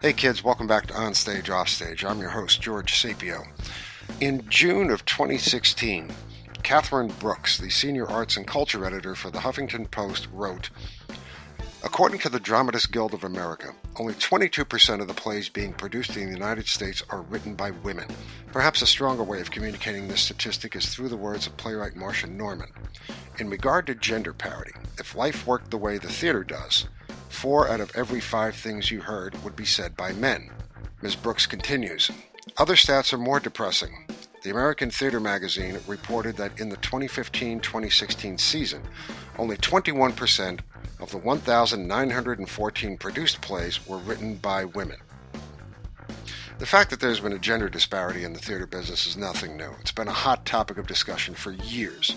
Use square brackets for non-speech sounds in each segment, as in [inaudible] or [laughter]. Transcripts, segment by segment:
Hey kids, welcome back to On Stage Off Stage. I'm your host, George Sapio. In June of 2016, Catherine Brooks, the senior arts and culture editor for the Huffington Post, wrote According to the Dramatists Guild of America, only 22% of the plays being produced in the United States are written by women. Perhaps a stronger way of communicating this statistic is through the words of playwright Marsha Norman. In regard to gender parity, if life worked the way the theater does, Four out of every five things you heard would be said by men. Ms. Brooks continues Other stats are more depressing. The American Theater magazine reported that in the 2015 2016 season, only 21% of the 1,914 produced plays were written by women. The fact that there's been a gender disparity in the theater business is nothing new. It's been a hot topic of discussion for years.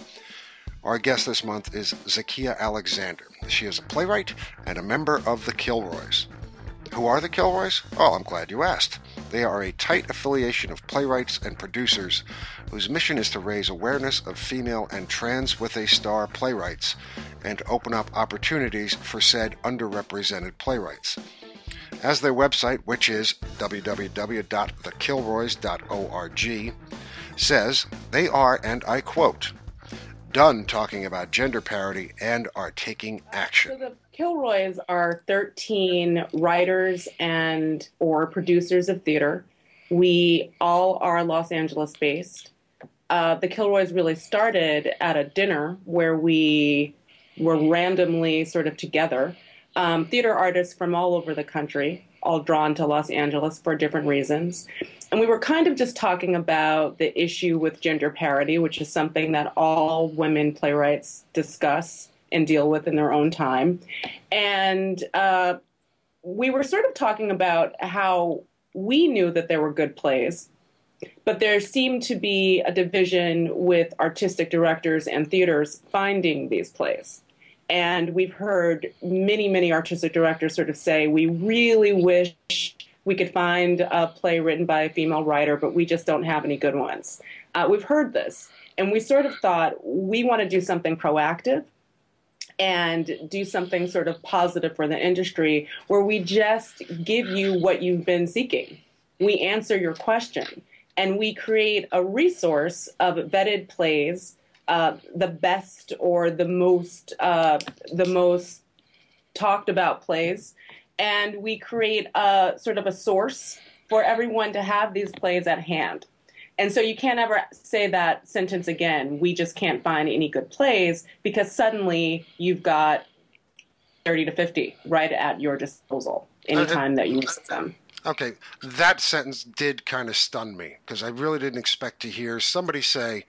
Our guest this month is Zakiyyah Alexander. She is a playwright and a member of the Kilroys. Who are the Kilroys? Oh, I'm glad you asked. They are a tight affiliation of playwrights and producers whose mission is to raise awareness of female and trans with a star playwrights and open up opportunities for said underrepresented playwrights. As their website, which is www.thekilroys.org, says, they are, and I quote, done talking about gender parity and are taking action. Kilroys are 13 writers and or producers of theater. We all are Los Angeles based. Uh, the Kilroys really started at a dinner where we were randomly sort of together. Um, theater artists from all over the country, all drawn to Los Angeles for different reasons. And we were kind of just talking about the issue with gender parity, which is something that all women playwrights discuss and deal with in their own time. And uh, we were sort of talking about how we knew that there were good plays, but there seemed to be a division with artistic directors and theaters finding these plays. And we've heard many, many artistic directors sort of say, we really wish we could find a play written by a female writer, but we just don't have any good ones. Uh, we've heard this, and we sort of thought we want to do something proactive and do something sort of positive for the industry where we just give you what you've been seeking. We answer your question, and we create a resource of vetted plays. Uh, the best or the most uh, the most talked about plays and we create a sort of a source for everyone to have these plays at hand. And so you can't ever say that sentence again. We just can't find any good plays because suddenly you've got 30 to 50 right at your disposal anytime that you use them. Okay, that sentence did kind of stun me because I really didn't expect to hear somebody say,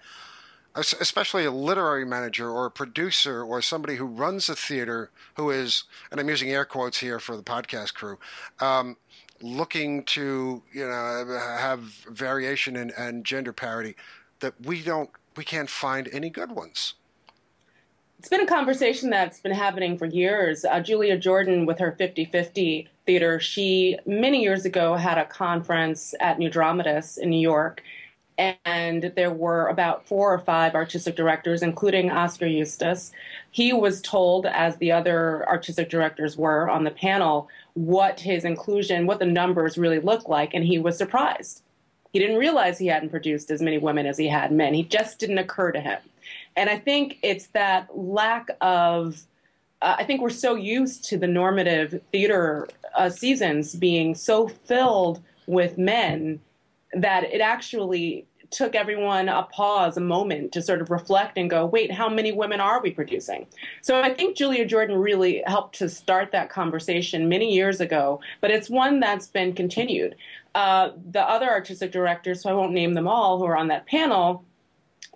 especially a literary manager or a producer or somebody who runs a theater who is, and I'm using air quotes here for the podcast crew, um, looking to you know have variation and, and gender parity, that we don't we can't find any good ones. It's been a conversation that's been happening for years. Uh, Julia Jordan, with her 50 50 theater, she many years ago had a conference at New Dramatists in New York and there were about four or five artistic directors, including Oskar Eustis. He was told, as the other artistic directors were on the panel, what his inclusion, what the numbers really looked like, and he was surprised. He didn't realize he hadn't produced as many women as he had men. He just didn't occur to him. And I think it's that lack of, uh, I think we're so used to the normative theater uh, seasons being so filled with men that it actually took everyone a pause, a moment to sort of reflect and go, wait, how many women are we producing? So I think Julia Jordan really helped to start that conversation many years ago, but it's one that's been continued. Uh, the other artistic directors, so I won't name them all, who are on that panel,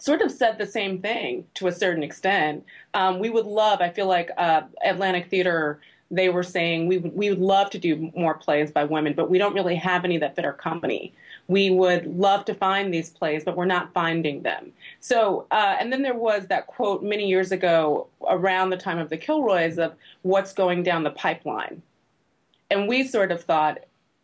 sort of said the same thing to a certain extent. Um, we would love, I feel like uh, Atlantic Theater they were saying we we would love to do more plays by women, but we don't really have any that fit our company we would love to find these plays, but we're not finding them. So, uh, and then there was that quote many years ago around the time of the Kilroys of what's going down the pipeline. And we sort of thought,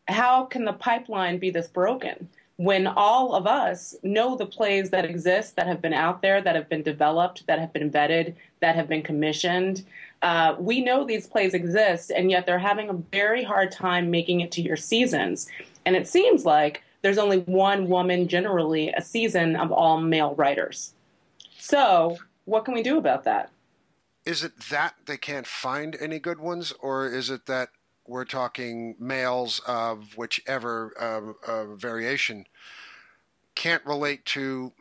how can the pipeline be this broken? When all of us know the plays that exist, that have been out there, that have been developed, that have been vetted, that have been commissioned, Uh, we know these plays exist, and yet they're having a very hard time making it to your seasons. And it seems like there's only one woman generally a season of all male writers. So, what can we do about that? Is it that they can't find any good ones, or is it that we're talking males of whichever uh, uh, variation can't relate to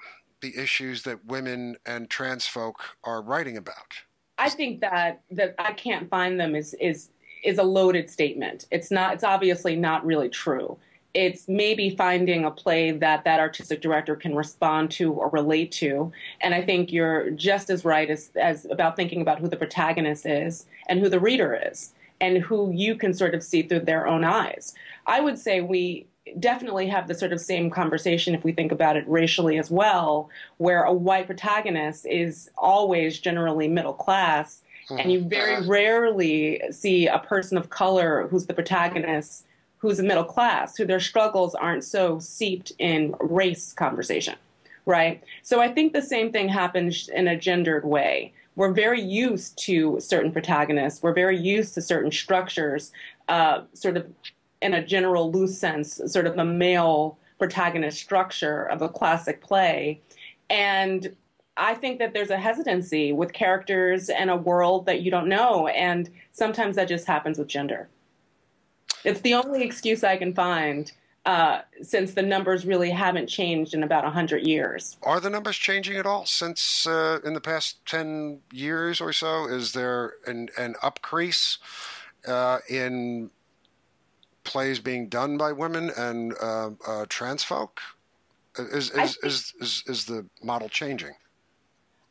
the issues that women and trans folk are writing about? I think that that I can't find them is is is a loaded statement. It's not. It's obviously not really true. It's maybe finding a play that that artistic director can respond to or relate to. And I think you're just as right as, as about thinking about who the protagonist is and who the reader is and who you can sort of see through their own eyes. I would say we definitely have the sort of same conversation if we think about it racially as well, where a white protagonist is always generally middle class, and you very mm-hmm. rarely see a person of color who's the protagonist who's a middle class, who their struggles aren't so seeped in race conversation, right? So I think the same thing happens in a gendered way. We're very used to certain protagonists. We're very used to certain structures, uh, sort of in a general loose sense, sort of the male protagonist structure of a classic play. And I think that there's a hesitancy with characters and a world that you don't know. And sometimes that just happens with gender. It's the only excuse I can find uh, since the numbers really haven't changed in about 100 years. Are the numbers changing at all since uh, in the past 10 years or so? Is there an, an upcrease uh, in plays being done by women and uh, uh, trans folk? Is is, think, is, is, is the model changing?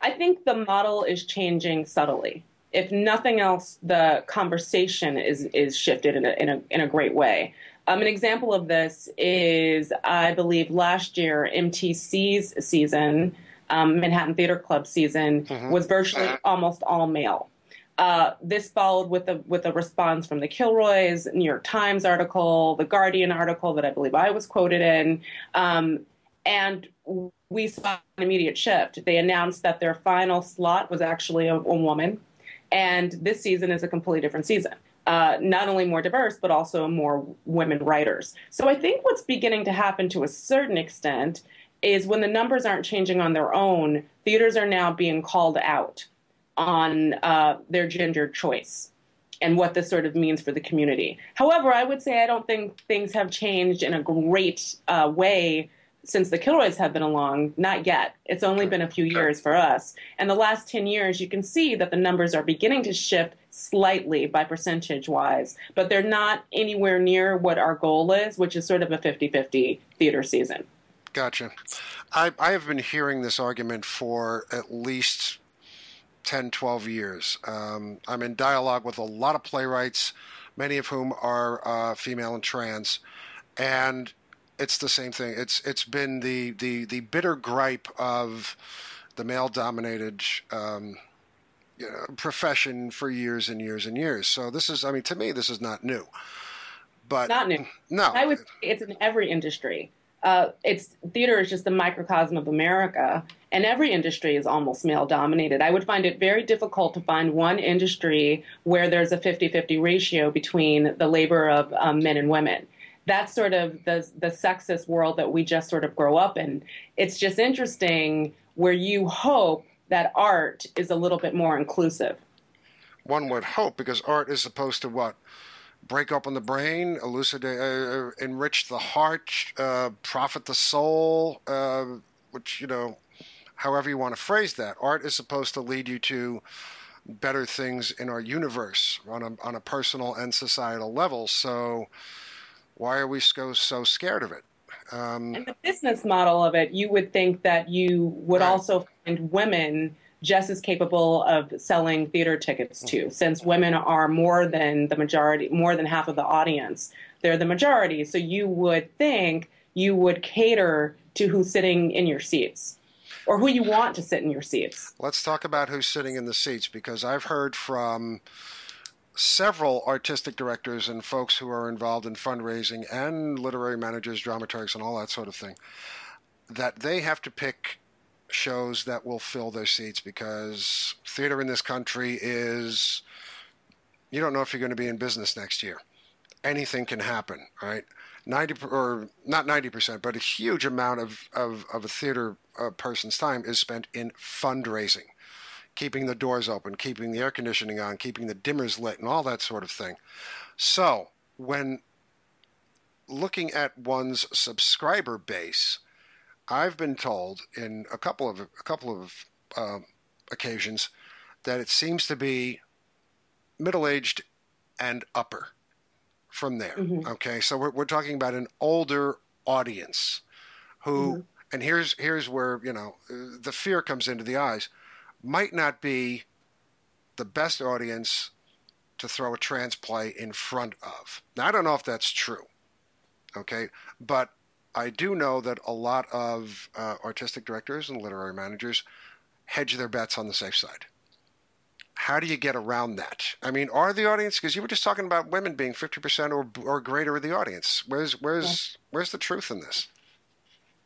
I think the model is changing subtly. If nothing else, the conversation is is shifted in a in a, in a great way. Um, an example of this is, I believe, last year MTC's season, um, Manhattan Theater Club season, mm-hmm. was virtually almost all male. Uh, this followed with a with a response from the Kilroys, New York Times article, the Guardian article that I believe I was quoted in, um, and we saw an immediate shift. They announced that their final slot was actually a, a woman, and this season is a completely different season. Uh, not only more diverse, but also more women writers. So I think what's beginning to happen to a certain extent is when the numbers aren't changing on their own, theaters are now being called out on uh, their gender choice and what this sort of means for the community. However, I would say I don't think things have changed in a great uh, way since the Kilroys have been along. Not yet. It's only been a few years for us. And the last 10 years, you can see that the numbers are beginning to shift slightly by percentage wise, but they're not anywhere near what our goal is, which is sort of a 50 50 theater season. Gotcha. I, I have been hearing this argument for at least 10, 12 years. Um, I'm in dialogue with a lot of playwrights, many of whom are uh, female and trans, and it's the same thing. It's it's been the the the bitter gripe of the male dominated um, you know, profession for years and years and years. So this is, I mean, to me, this is not new. But not new. No, I would say it's in every industry uh, it's theater is just a microcosm of America, and every industry is almost male dominated. I would find it very difficult to find one industry where there's a 50 50 ratio between the labor of um, men and women. That's sort of the, the sexist world that we just sort of grow up in. It's just interesting where you hope that art is a little bit more inclusive. One would hope because art is supposed to what? break open the brain, elucidate, uh, uh, enrich the heart, uh, profit the soul, uh, which, you know, however you want to phrase that. Art is supposed to lead you to better things in our universe on a, on a personal and societal level. So, why are we so, so scared of it? Um, and the business model of it, you would think that you would right. also find women just as capable of selling theater tickets to, since women are more than the majority, more than half of the audience. They're the majority. So you would think you would cater to who's sitting in your seats or who you want to sit in your seats. Let's talk about who's sitting in the seats because I've heard from several artistic directors and folks who are involved in fundraising and literary managers, dramaturgs, and all that sort of thing that they have to pick shows that will fill their seats because theater in this country is you don't know if you're going to be in business next year. Anything can happen, right? 90 or not 90%, but a huge amount of, of, of a theater uh, person's time is spent in fundraising, keeping the doors open, keeping the air conditioning on, keeping the dimmers lit, and all that sort of thing. So, when looking at one's subscriber base, I've been told in a couple of a couple of uh, occasions that it seems to be middle aged and upper from there. Mm-hmm. Okay, so we're, we're talking about an older audience who, mm-hmm. and here's here's where you know the fear comes into the eyes, might not be the best audience to throw a trans play in front of. Now I don't know if that's true. Okay, but I do know that a lot of uh, artistic directors and literary managers hedge their bets on the safe side how do you get around that? I mean, are the audience because you were just talking about women being fifty percent or or greater of the audience? Where's where's where's the truth in this?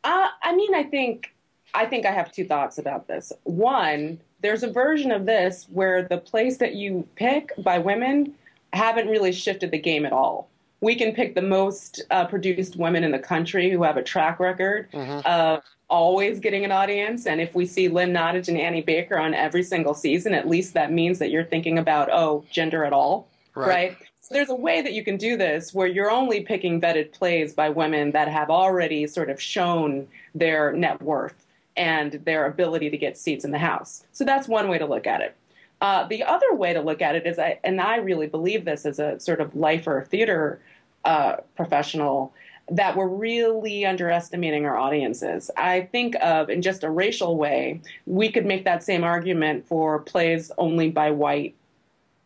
Uh, I mean, I think I think I have two thoughts about this. One, there's a version of this where the place that you pick by women haven't really shifted the game at all we can pick the most uh, produced women in the country who have a track record mm-hmm. of always getting an audience. And if we see Lynn Nottage and Annie Baker on every single season, at least that means that you're thinking about, oh, gender at all, right? right? So there's a way that you can do this where you're only picking vetted plays by women that have already sort of shown their net worth and their ability to get seats in the House. So that's one way to look at it. Uh, the other way to look at it is, I, and I really believe this as a sort of lifer theater uh, professional, that we're really underestimating our audiences. I think of, in just a racial way, we could make that same argument for plays only by white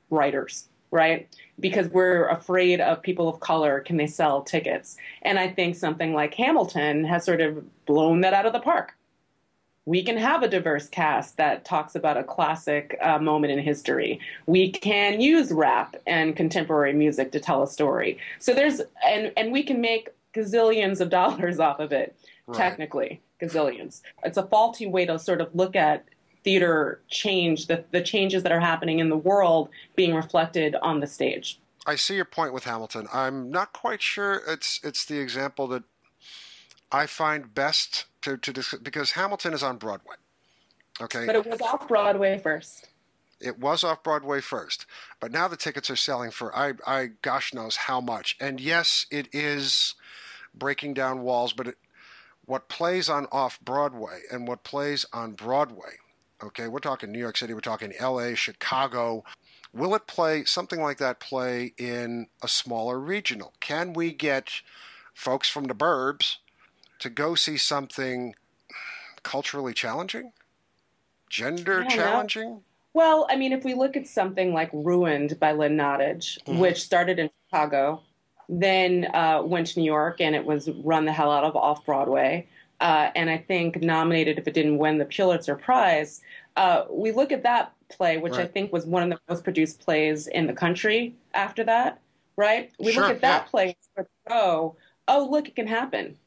writers, right? Because we're afraid of people of color, can they sell tickets? And I think something like Hamilton has sort of blown that out of the park we can have a diverse cast that talks about a classic uh, moment in history. We can use rap and contemporary music to tell a story. So there's and and we can make gazillions of [laughs] dollars off of it. Right. Technically, gazillions. It's a faulty way to sort of look at theater change, the the changes that are happening in the world being reflected on the stage. I see your point with Hamilton. I'm not quite sure it's it's the example that I find best to, to discuss because Hamilton is on Broadway. Okay. But it was off Broadway first. It was off Broadway first, but now the tickets are selling for I, I gosh knows how much. And yes, it is breaking down walls, but it, what plays on off Broadway and what plays on Broadway, okay, we're talking New York City, we're talking L.A., Chicago. Will it play something like that? Play in a smaller regional? Can we get folks from the burbs to go see something culturally challenging, gender challenging? Know. Well, I mean, if we look at something like Ruined by Lynn Nottage, mm-hmm. which started in Chicago, then uh, went to New York, and it was run the hell out of off Broadway. Uh, and I think nominated if it didn't win the Pulitzer Prize. Uh, we look at that play, which right. I think was one of the most produced plays in the country after that, right? We sure, look at that yeah. play and go, oh, look, it can happen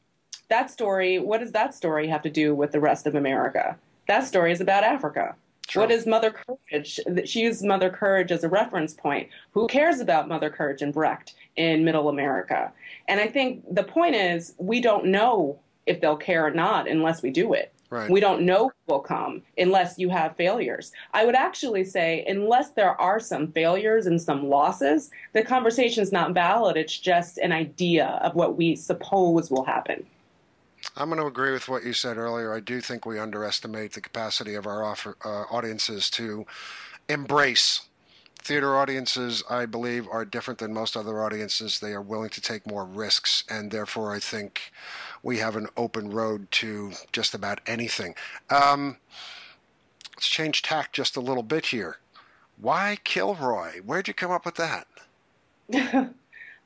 that story, what does that story have to do with the rest of America? That story is about Africa. True. What is Mother Courage? She used Mother Courage as a reference point. Who cares about Mother Courage and Brecht in Middle America? And I think the point is we don't know if they'll care or not unless we do it. Right. We don't know who will come unless you have failures. I would actually say, unless there are some failures and some losses, the conversation is not valid. It's just an idea of what we suppose will happen. I'm going to agree with what you said earlier. I do think we underestimate the capacity of our offer, uh, audiences to embrace. Theater audiences, I believe, are different than most other audiences. They are willing to take more risks, and therefore, I think we have an open road to just about anything. Um, let's change tack just a little bit here. Why Kilroy? Where'd you come up with that? [laughs]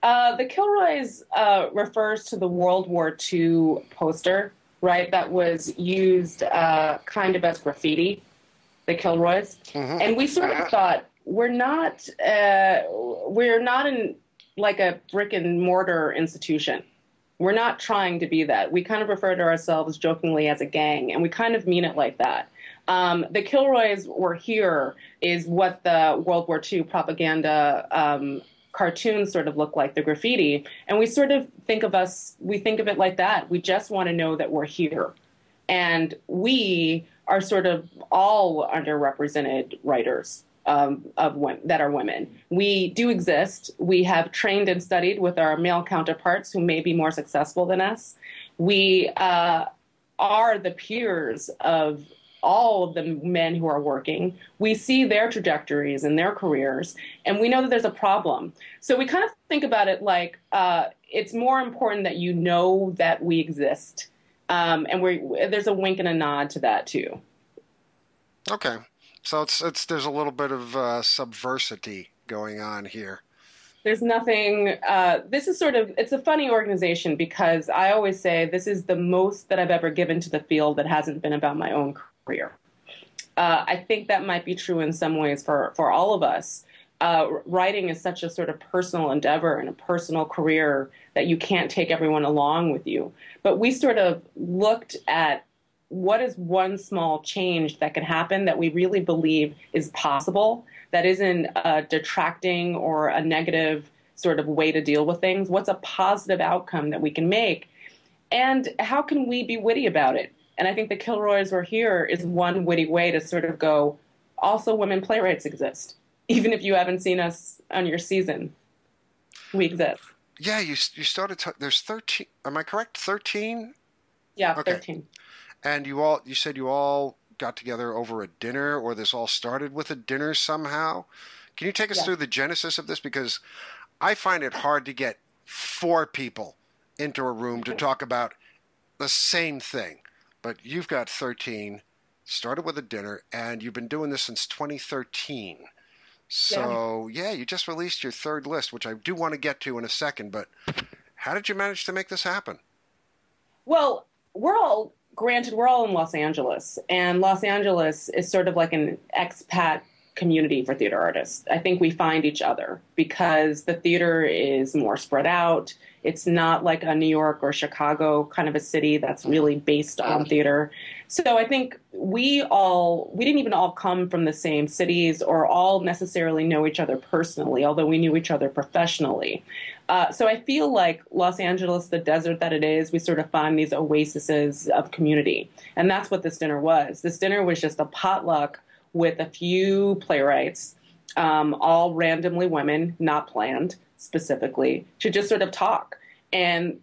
Uh, the Kilroys uh, refers to the World War II poster, right? That was used uh, kind of as graffiti. The Kilroys, mm-hmm. and we sort of thought we're not uh, we're not in like a brick and mortar institution, We're not trying to be that. We kind of refer to ourselves jokingly as a gang, and we kind of mean it like that. Um, the Kilroys were here is what the World War II propaganda um, cartoons sort of look like, the graffiti. And we sort of think of us, we think of it like that. We just want to know that we're here. And we are sort of all underrepresented writers um, of that are women. We do exist. We have trained and studied with our male counterparts who may be more successful than us. We uh, are the peers of all of the men who are working. We see their trajectories and their careers, and we know that there's a problem. So we kind of think about it like uh, it's more important that you know that we exist, um, and we there's a wink and a nod to that too. Okay, so it's it's there's a little bit of uh, subversity going on here. There's nothing. Uh, this is sort of it's a funny organization because I always say this is the most that I've ever given to the field that hasn't been about my own career. Uh, I think that might be true in some ways for, for all of us. Uh, writing is such a sort of personal endeavor and a personal career that you can't take everyone along with you. But we sort of looked at what is one small change that can happen that we really believe is possible, that isn't a detracting or a negative sort of way to deal with things. What's a positive outcome that we can make? And how can we be witty about it? And I think the Kilroys were here is one witty way to sort of go, also women playwrights exist. [laughs] Even if you haven't seen us on your season, we exist. Yeah, you you started. T- there's thirteen. Am I correct? Thirteen. Yeah, okay. thirteen. And you all, you said you all got together over a dinner, or this all started with a dinner somehow. Can you take us yeah. through the genesis of this? Because I find it hard to get four people into a room to talk about the same thing but you've got 13, started with a dinner, and you've been doing this since 2013. So, yeah. yeah, you just released your third list, which I do want to get to in a second, but how did you manage to make this happen? Well, we're all, granted, we're all in Los Angeles, and Los Angeles is sort of like an expat community for theater artists. I think we find each other because the theater is more spread out. It's not like a New York or Chicago kind of a city that's really based on theater. So I think we all, we didn't even all come from the same cities or all necessarily know each other personally, although we knew each other professionally. Uh, so I feel like Los Angeles, the desert that it is, we sort of find these oases of community. And that's what this dinner was. This dinner was just a potluck with a few playwrights, um, all randomly women, not planned specifically, to just sort of talk. And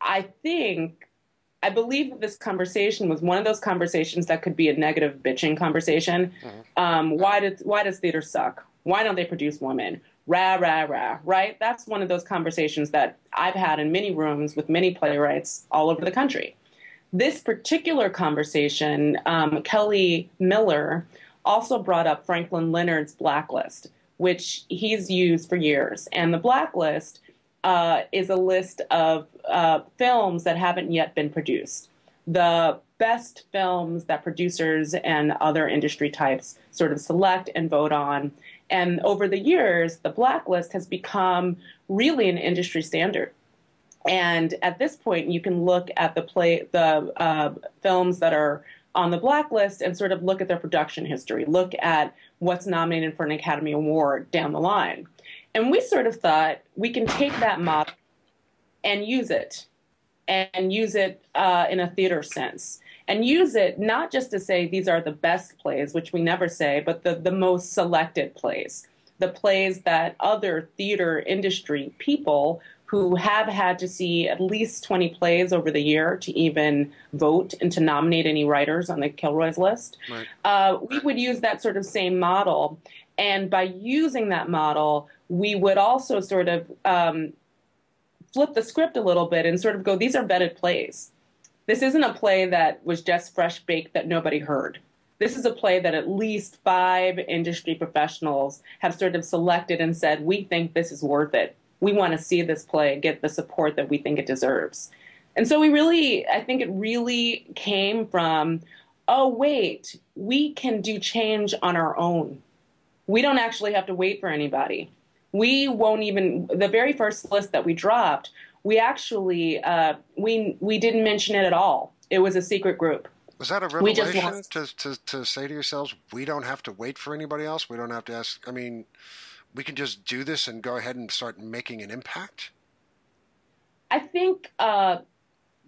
I think, I believe that this conversation was one of those conversations that could be a negative bitching conversation. Mm-hmm. Um, why, did, why does theater suck? Why don't they produce women? Rah, rah, rah, right? That's one of those conversations that I've had in many rooms with many playwrights all over the country. This particular conversation, um, Kelly Miller also brought up Franklin Leonard's blacklist, which he's used for years. And the blacklist uh, is a list of uh, films that haven't yet been produced. The best films that producers and other industry types sort of select and vote on. And over the years, the blacklist has become really an industry standard. And at this point, you can look at the play, the uh, films that are on the blacklist and sort of look at their production history, look at what's nominated for an Academy Award down the line. And we sort of thought we can take that model and use it, and use it uh, in a theater sense, and use it not just to say these are the best plays, which we never say, but the, the most selected plays, the plays that other theater industry people who have had to see at least 20 plays over the year to even vote and to nominate any writers on the Kilroy's list. Right. Uh, we would use that sort of same model. And by using that model, we would also sort of um, flip the script a little bit and sort of go, these are vetted plays. This isn't a play that was just fresh baked that nobody heard. This is a play that at least five industry professionals have sort of selected and said, we think this is worth it we want to see this play get the support that we think it deserves. And so we really, I think it really came from, oh, wait, we can do change on our own. We don't actually have to wait for anybody. We won't even, the very first list that we dropped we actually uh, we we didn't mention it at all. It was a secret group. Was that a revelation to, to, to say to yourselves, we don't have to wait for anybody else? We don't have to ask. I mean, we can just do this and go ahead and start making an impact? I think uh,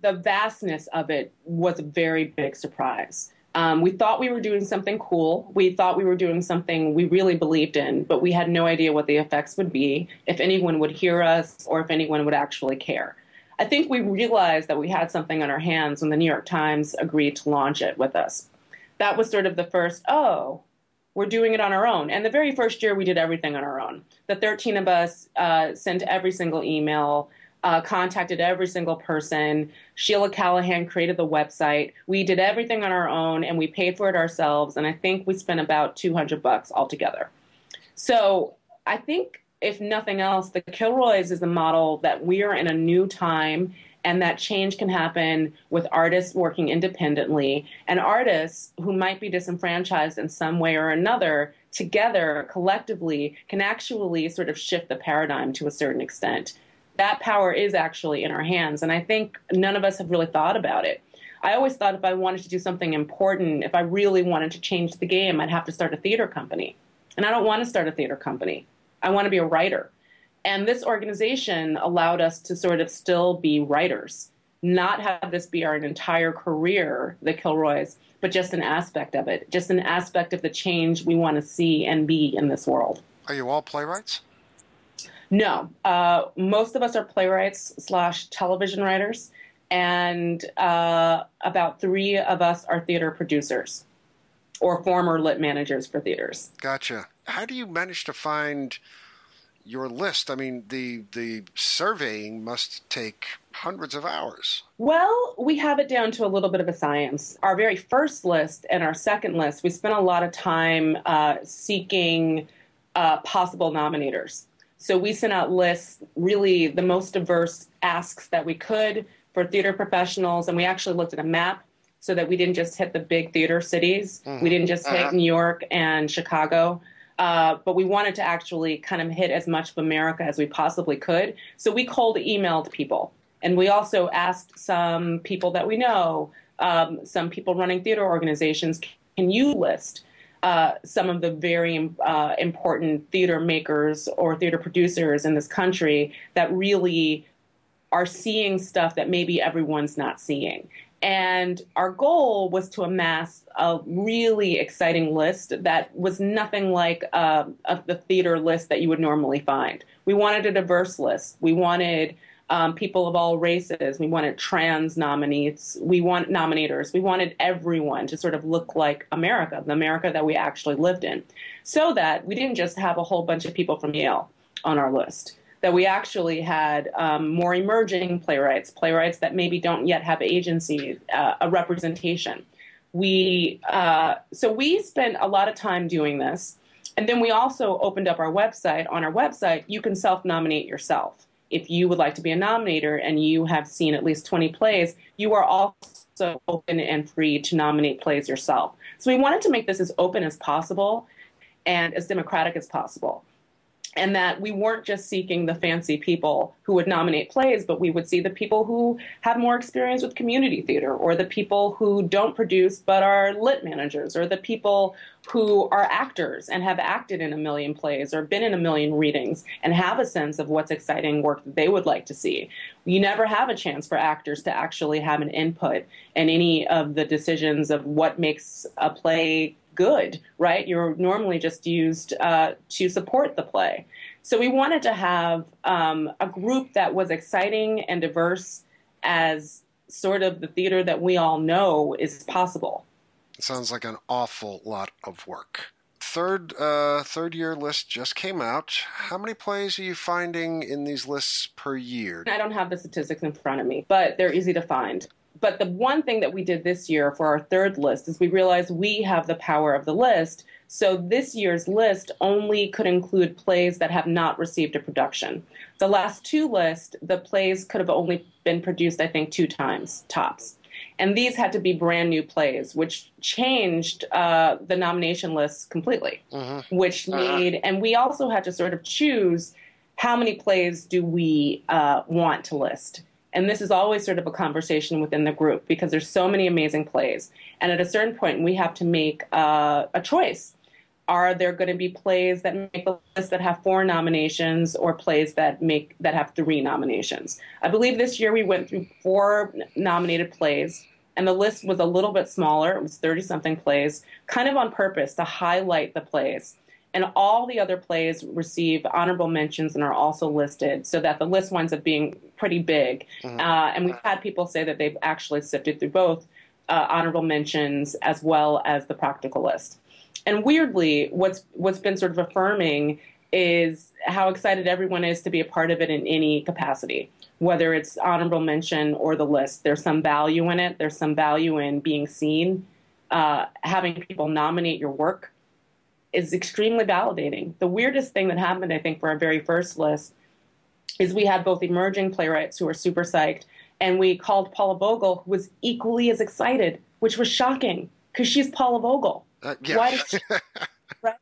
the vastness of it was a very big surprise. Um, we thought we were doing something cool. We thought we were doing something we really believed in, but we had no idea what the effects would be, if anyone would hear us, or if anyone would actually care. I think we realized that we had something on our hands when the New York Times agreed to launch it with us. That was sort of the first, oh, we're doing it on our own. And the very first year, we did everything on our own. The 13 of us uh, sent every single email, uh, contacted every single person. Sheila Callaghan created the website. We did everything on our own, and we paid for it ourselves. And I think we spent about 200 bucks altogether. So I think if nothing else, the Kilroys is a model that we are in a new time and that change can happen with artists working independently and artists who might be disenfranchised in some way or another together collectively can actually sort of shift the paradigm to a certain extent. That power is actually in our hands and i think none of us have really thought about it. I always thought if i wanted to do something important if i really wanted to change the game i'd have to start a theater company. And i don't want to start a theater company. I want to be a writer. And this organization allowed us to sort of still be writers, not have this be our entire career, the Kilroys, but just an aspect of it, just an aspect of the change we want to see and be in this world. Are you all playwrights? No. Uh, most of us are playwrights slash television writers, and uh, about three of us are theater producers or former lit managers for theaters. Gotcha how do you manage to find your list? I mean, the the surveying must take hundreds of hours. Well, we have it down to a little bit of a science. Our very first list and our second list, we spent a lot of time uh, seeking uh, possible nominators. So we sent out lists, really the most diverse asks that we could for theater professionals, and we actually looked at a map so that we didn't just hit the big theater cities. Mm-hmm. We didn't just hit uh-huh. New York and Chicago. Uh, but we wanted to actually kind of hit as much of America as we possibly could. So we cold emailed people. And we also asked some people that we know, um, some people running theater organizations, can you list uh, some of the very uh, important theater makers or theater producers in this country that really are seeing stuff that maybe everyone's not seeing. And our goal was to amass a really exciting list that was nothing like uh, the theater list that you would normally find. We wanted a diverse list. We wanted um, people of all races. We wanted trans nominees. We want nominators. We wanted everyone to sort of look like America, the America that we actually lived in, so that we didn't just have a whole bunch of people from Yale on our list that we actually had um, more emerging playwrights, playwrights that maybe don't yet have agency, uh, a representation. We uh, so we spent a lot of time doing this, and then we also opened up our website. On our website, you can self-nominate yourself. If you would like to be a nominator and you have seen at least 20 plays, you are also open and free to nominate plays yourself. So we wanted to make this as open as possible and as democratic as possible and that we weren't just seeking the fancy people who would nominate plays, but we would see the people who have more experience with community theater, or the people who don't produce but are lit managers, or the people who are actors and have acted in a million plays or been in a million readings and have a sense of what's exciting work that they would like to see. You never have a chance for actors to actually have an input in any of the decisions of what makes a play good, right? You're normally just used uh, to support the play. So we wanted to have um, a group that was exciting and diverse as sort of the theater that we all know is possible. It sounds like an awful lot of work. Third, uh, third year list just came out. How many plays are you finding in these lists per year? I don't have the statistics in front of me, but they're easy to find. But the one thing that we did this year for our third list is we realized we have the power of the list. So this year's list only could include plays that have not received a production. The last two lists, the plays could have only been produced, I think, two times tops. And these had to be brand new plays, which changed uh, the nomination list completely, mm-hmm. which uh-huh. made, and we also had to sort of choose how many plays do we uh, want to list? And this is always sort of a conversation within the group because there's so many amazing plays. And at a certain point, we have to make uh, a choice. Are there going to be plays that make the list that have four nominations, or plays that make that have three nominations? I believe this year we went through four nominated plays, and the list was a little bit smaller. It was 30 something plays, kind of on purpose to highlight the plays and all the other plays receive honorable mentions and are also listed so that the list winds up being pretty big. Mm-hmm. Uh, and we've had people say that they've actually sifted through both uh, honorable mentions as well as the practical list. And weirdly, what's what's been sort of affirming is how excited everyone is to be a part of it in any capacity, whether it's honorable mention or the list. There's some value in it. There's some value in being seen, uh, having people nominate your work is extremely validating. The weirdest thing that happened, I think, for our very first list is we had both emerging playwrights who were super psyched, and we called Paula Vogel, who was equally as excited, which was shocking because she's Paula Vogel. Uh, yeah. Why does she, [laughs] right?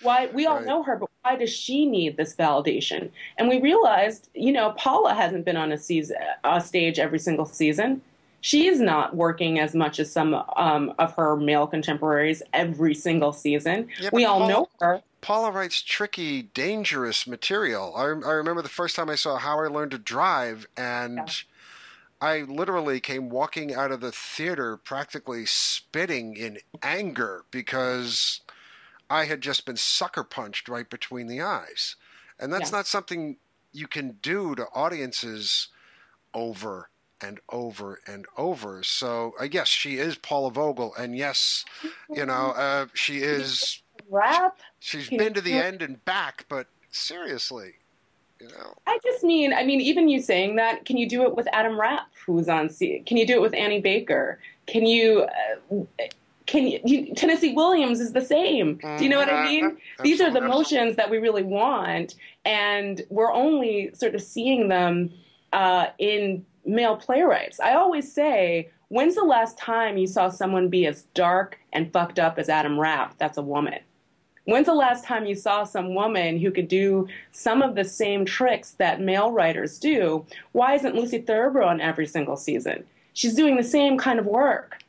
Why we all right. know her, but why does she need this validation? And we realized, you know, Paula hasn't been on a season, a stage every single season she's not working as much as some um, of her male contemporaries every single season. Yeah, we all Paula, know her. Paula writes tricky, dangerous material. I, I, remember the first time I saw How I Learned to Drive, and yeah. I literally came walking out of the theater practically spitting in anger because I had just been sucker punched right between the eyes. And that's yeah. not something you can do to audiences over and over and over. So uh, yes, she is Paula Vogel, and yes, you know uh, she is. Rap. She's been to the end and back, but seriously, you know. I just mean, I mean, even you saying that, can you do it with Adam Rapp, who's on? C- can you do it with Annie Baker? Can you? Uh, can you, you, Tennessee Williams is the same. Do you know what I mean? Mm-hmm. These are the motions that we really want, and we're only sort of seeing them uh, in male playwrights. I always say, when's the last time you saw someone be as dark and fucked up as Adam Rapp? That's a woman. When's the last time you saw some woman who could do some of the same tricks that male writers do? Why isn't Lucy Thurber on every single season? She's doing the same kind of work.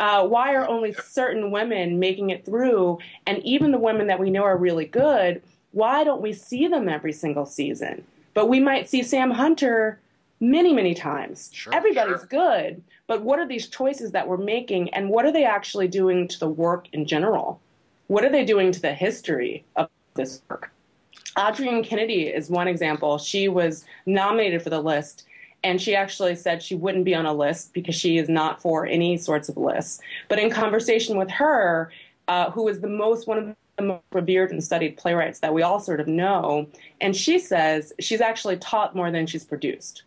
Uh, why are only certain women making it through? And even the women that we know are really good, why don't we see them every single season? But we might see Sam Hunter many, many times. Sure, Everybody's sure. good, but what are these choices that we're making, and what are they actually doing to the work in general? What are they doing to the history of this work? Adrienne Kennedy is one example. She was nominated for the list, and she actually said she wouldn't be on a list because she is not for any sorts of lists. But in conversation with her, uh, who is the most one of the most revered and studied playwrights that we all sort of know, and she says she's actually taught more than she's produced.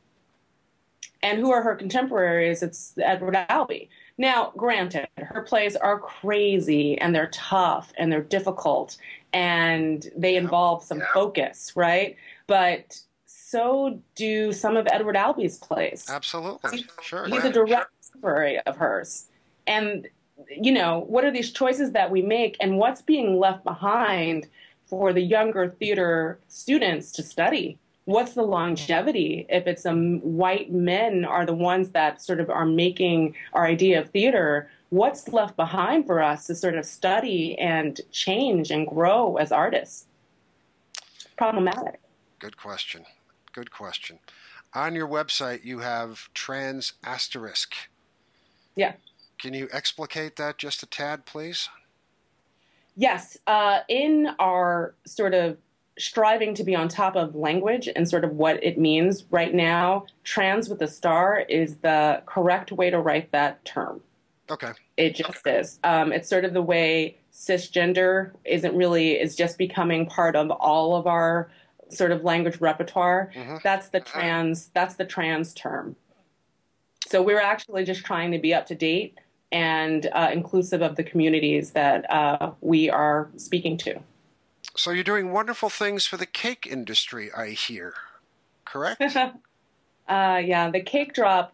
And who are her contemporaries? It's Edward Albee. Now, granted, her plays are crazy and they're tough and they're difficult and they involve some focus, right? But so do some of Edward Albee's plays. Absolutely. He's, sure. He's yeah. a direct story of hers. And, you know, what are these choices that we make and what's being left behind for the younger theater students to study? What's the longevity if it's um, white men are the ones that sort of are making our idea of theater? What's left behind for us to sort of study and change and grow as artists? Problematic. Good question. Good question. On your website you have trans asterisk. Yeah. Can you explicate that just a tad please? Yes. Uh, in our sort of striving to be on top of language and sort of what it means right now, trans with a star is the correct way to write that term. Okay. It just is. Um, it's sort of the way cisgender isn't really is just becoming part of all of our sort of language repertoire. Mm-hmm. That's the trans. That's the trans term. So we're actually just trying to be up to date and uh, inclusive of the communities that uh, we are speaking to. So you're doing wonderful things for the cake industry, I hear. Correct? [laughs] uh, yeah, the cake drop.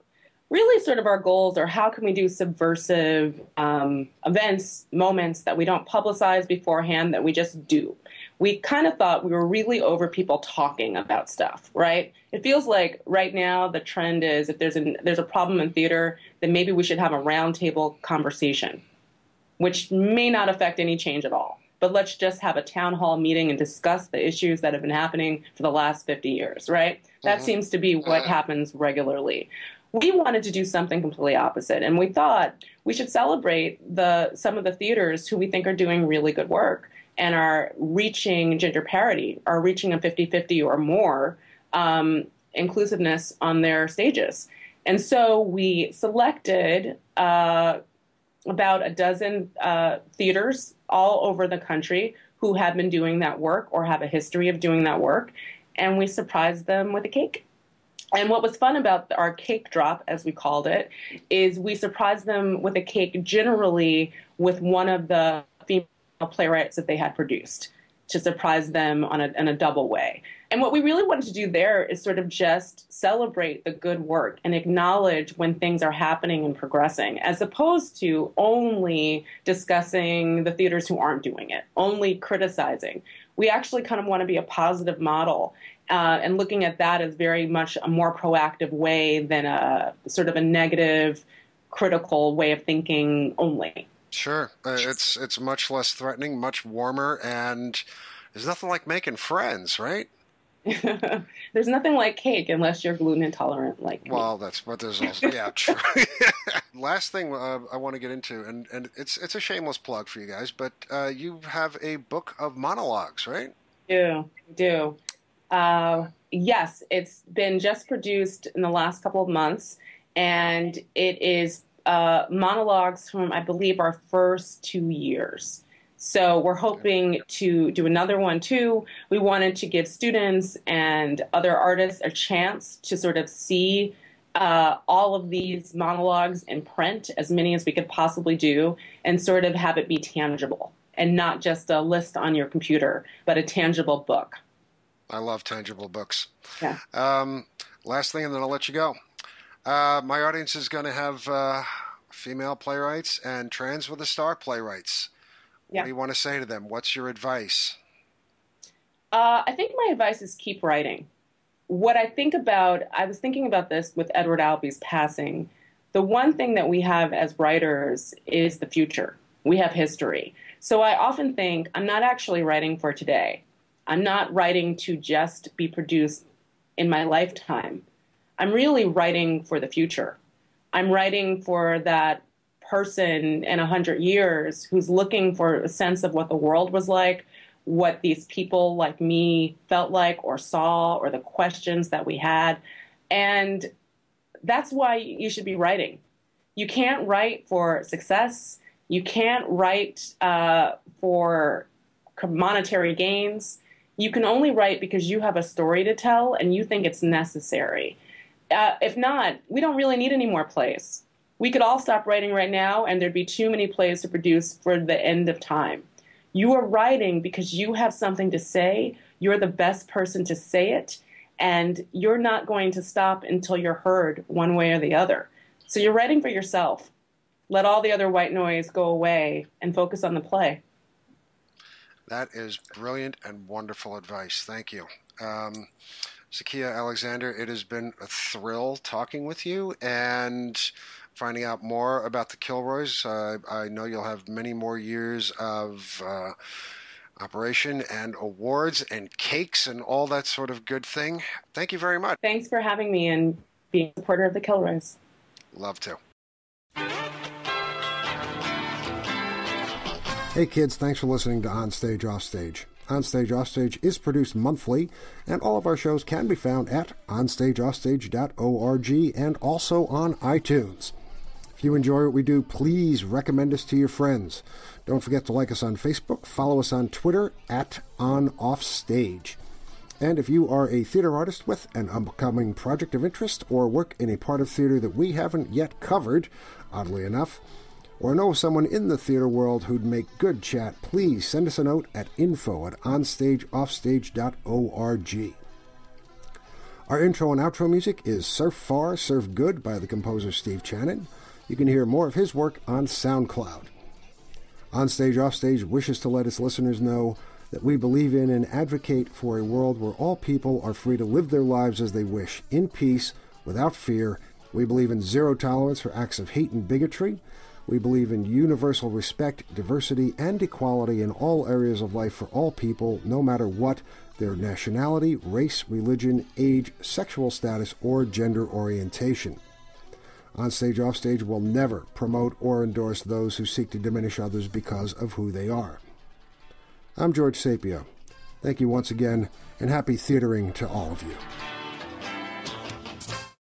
Really, sort of our goals are how can we do subversive um, events, moments that we don't publicize beforehand, that we just do. we kind of thought we were really over people talking about stuff, right? It feels like right now the trend is if there's a there's a problem in theater, then maybe we should have a roundtable conversation, which may not affect any change at all. But let's just have a town hall meeting and discuss the issues that have been happening for the last 50 years, right? That mm-hmm. seems to be what uh-huh. happens regularly we wanted to do something completely opposite and we thought we should celebrate the some of the theaters who we think are doing really good work and are reaching gender parity are reaching a 50-50 or more um, inclusiveness on their stages and so we selected uh, about a dozen uh, theaters all over the country who have been doing that work or have a history of doing that work and we surprised them with a cake and what was fun about our cake drop, as we called it, is we surprised them with a cake generally with one of the female playwrights that they had produced to surprise them on a, in a double way. And what we really wanted to do there is sort of just celebrate the good work and acknowledge when things are happening and progressing, as opposed to only discussing the theaters who aren't doing it, only criticizing. We actually kind of want to be a positive model uh, and looking at that as very much a more proactive way than a sort of a negative, critical way of thinking only. Sure, uh, it's it's much less threatening, much warmer, and there's nothing like making friends, right? [laughs] there's nothing like cake unless you're gluten intolerant, like me. Well, that's but there's also [laughs] yeah, true. [laughs] Last thing uh, I want to get into, and and it's it's a shameless plug for you guys, but uh, you have a book of monologues, right? Do do uh, yes, it's been just produced in the last couple of months, and it is uh, monologues from, I believe, our first two years. So we're hoping to do another one too. We wanted to give students and other artists a chance to sort of see uh, all of these monologues in print, as many as we could possibly do, and sort of have it be tangible and not just a list on your computer, but a tangible book. I love tangible books. Yeah. Um, last thing, and then I'll let you go. Uh, my audience is going to have uh, female playwrights and trans with a star playwrights. Yeah. What do you want to say to them? What's your advice? Uh, I think my advice is keep writing. What I think about, I was thinking about this with Edward Albee's passing. The one thing that we have as writers is the future. We have history. So I often think I'm not actually writing for today. I'm not writing to just be produced in my lifetime. I'm really writing for the future. I'm writing for that person in a hundred years who's looking for a sense of what the world was like, what these people like me felt like or saw, or the questions that we had. And that's why you should be writing. You can't write for success. You can't write uh, for monetary gains you can only write because you have a story to tell and you think it's necessary. Uh, if not, we don't really need any more plays. We could all stop writing right now and there'd be too many plays to produce for the end of time. You are writing because you have something to say, you're the best person to say it, and you're not going to stop until you're heard one way or the other. So you're writing for yourself. Let all the other white noise go away and focus on the play. That is brilliant and wonderful advice. Thank you. Um, Zakiyyah Alexander, it has been a thrill talking with you and finding out more about the Kilroys. Uh, I know you'll have many more years of uh, operation and awards and cakes and all that sort of good thing. Thank you very much. Thanks for having me and being a supporter of the Kilroys. Love to. Hey kids, thanks for listening to On Stage Offstage. On Stage Offstage is produced monthly, and all of our shows can be found at onstageoffstage.org and also on iTunes. If you enjoy what we do, please recommend us to your friends. Don't forget to like us on Facebook, follow us on Twitter at OnOffStage. And if you are a theater artist with an upcoming project of interest or work in a part of theater that we haven't yet covered, oddly enough, or know someone in the theater world who'd make good chat, please send us a note at info at onstageoffstage.org. Our intro and outro music is Surf Far, Surf Good by the composer Steve Channon. You can hear more of his work on SoundCloud. Onstage Offstage wishes to let its listeners know that we believe in and advocate for a world where all people are free to live their lives as they wish, in peace, without fear. We believe in zero tolerance for acts of hate and bigotry. We believe in universal respect, diversity, and equality in all areas of life for all people, no matter what their nationality, race, religion, age, sexual status, or gender orientation. On Stage Offstage will never promote or endorse those who seek to diminish others because of who they are. I'm George Sapio. Thank you once again, and happy theatering to all of you.